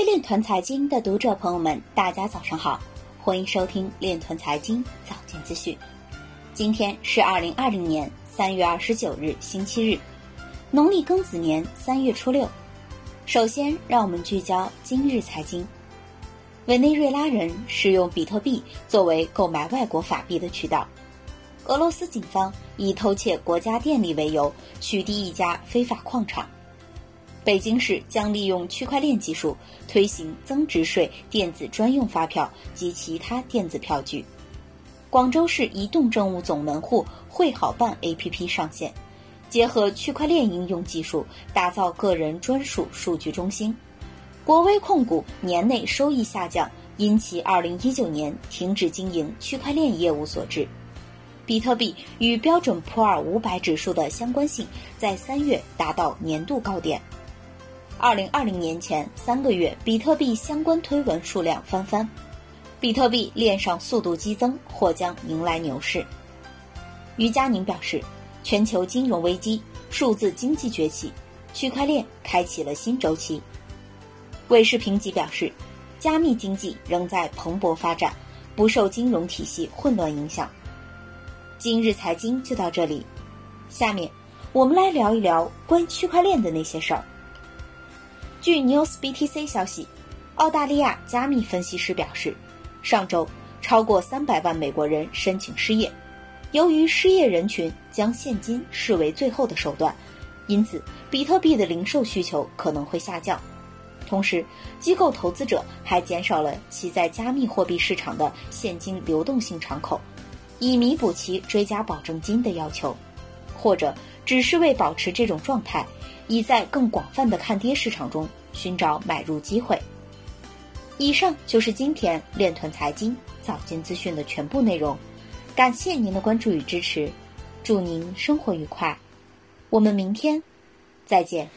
位链团财经的读者朋友们，大家早上好，欢迎收听链团财经早间资讯。今天是二零二零年三月二十九日，星期日，农历庚子年三月初六。首先，让我们聚焦今日财经。委内瑞拉人使用比特币作为购买外国法币的渠道。俄罗斯警方以偷窃国家电力为由，取缔一家非法矿场。北京市将利用区块链技术推行增值税电子专用发票及其他电子票据。广州市移动政务总门户会好办 APP 上线，结合区块链应用技术，打造个人专属数据中心。国威控股年内收益下降，因其2019年停止经营区块链业务所致。比特币与标准普尔五百指数的相关性在三月达到年度高点。二零二零年前三个月，比特币相关推文数量翻番，比特币链上速度激增，或将迎来牛市。于佳宁表示，全球金融危机、数字经济崛起，区块链开启了新周期。韦世平吉表示，加密经济仍在蓬勃发展，不受金融体系混乱影响。今日财经就到这里，下面我们来聊一聊关于区块链的那些事儿。据 NewsBTC 消息，澳大利亚加密分析师表示，上周超过三百万美国人申请失业。由于失业人群将现金视为最后的手段，因此比特币的零售需求可能会下降。同时，机构投资者还减少了其在加密货币市场的现金流动性敞口，以弥补其追加保证金的要求，或者只是为保持这种状态。以在更广泛的看跌市场中寻找买入机会。以上就是今天链臀财经早间资讯的全部内容，感谢您的关注与支持，祝您生活愉快，我们明天再见。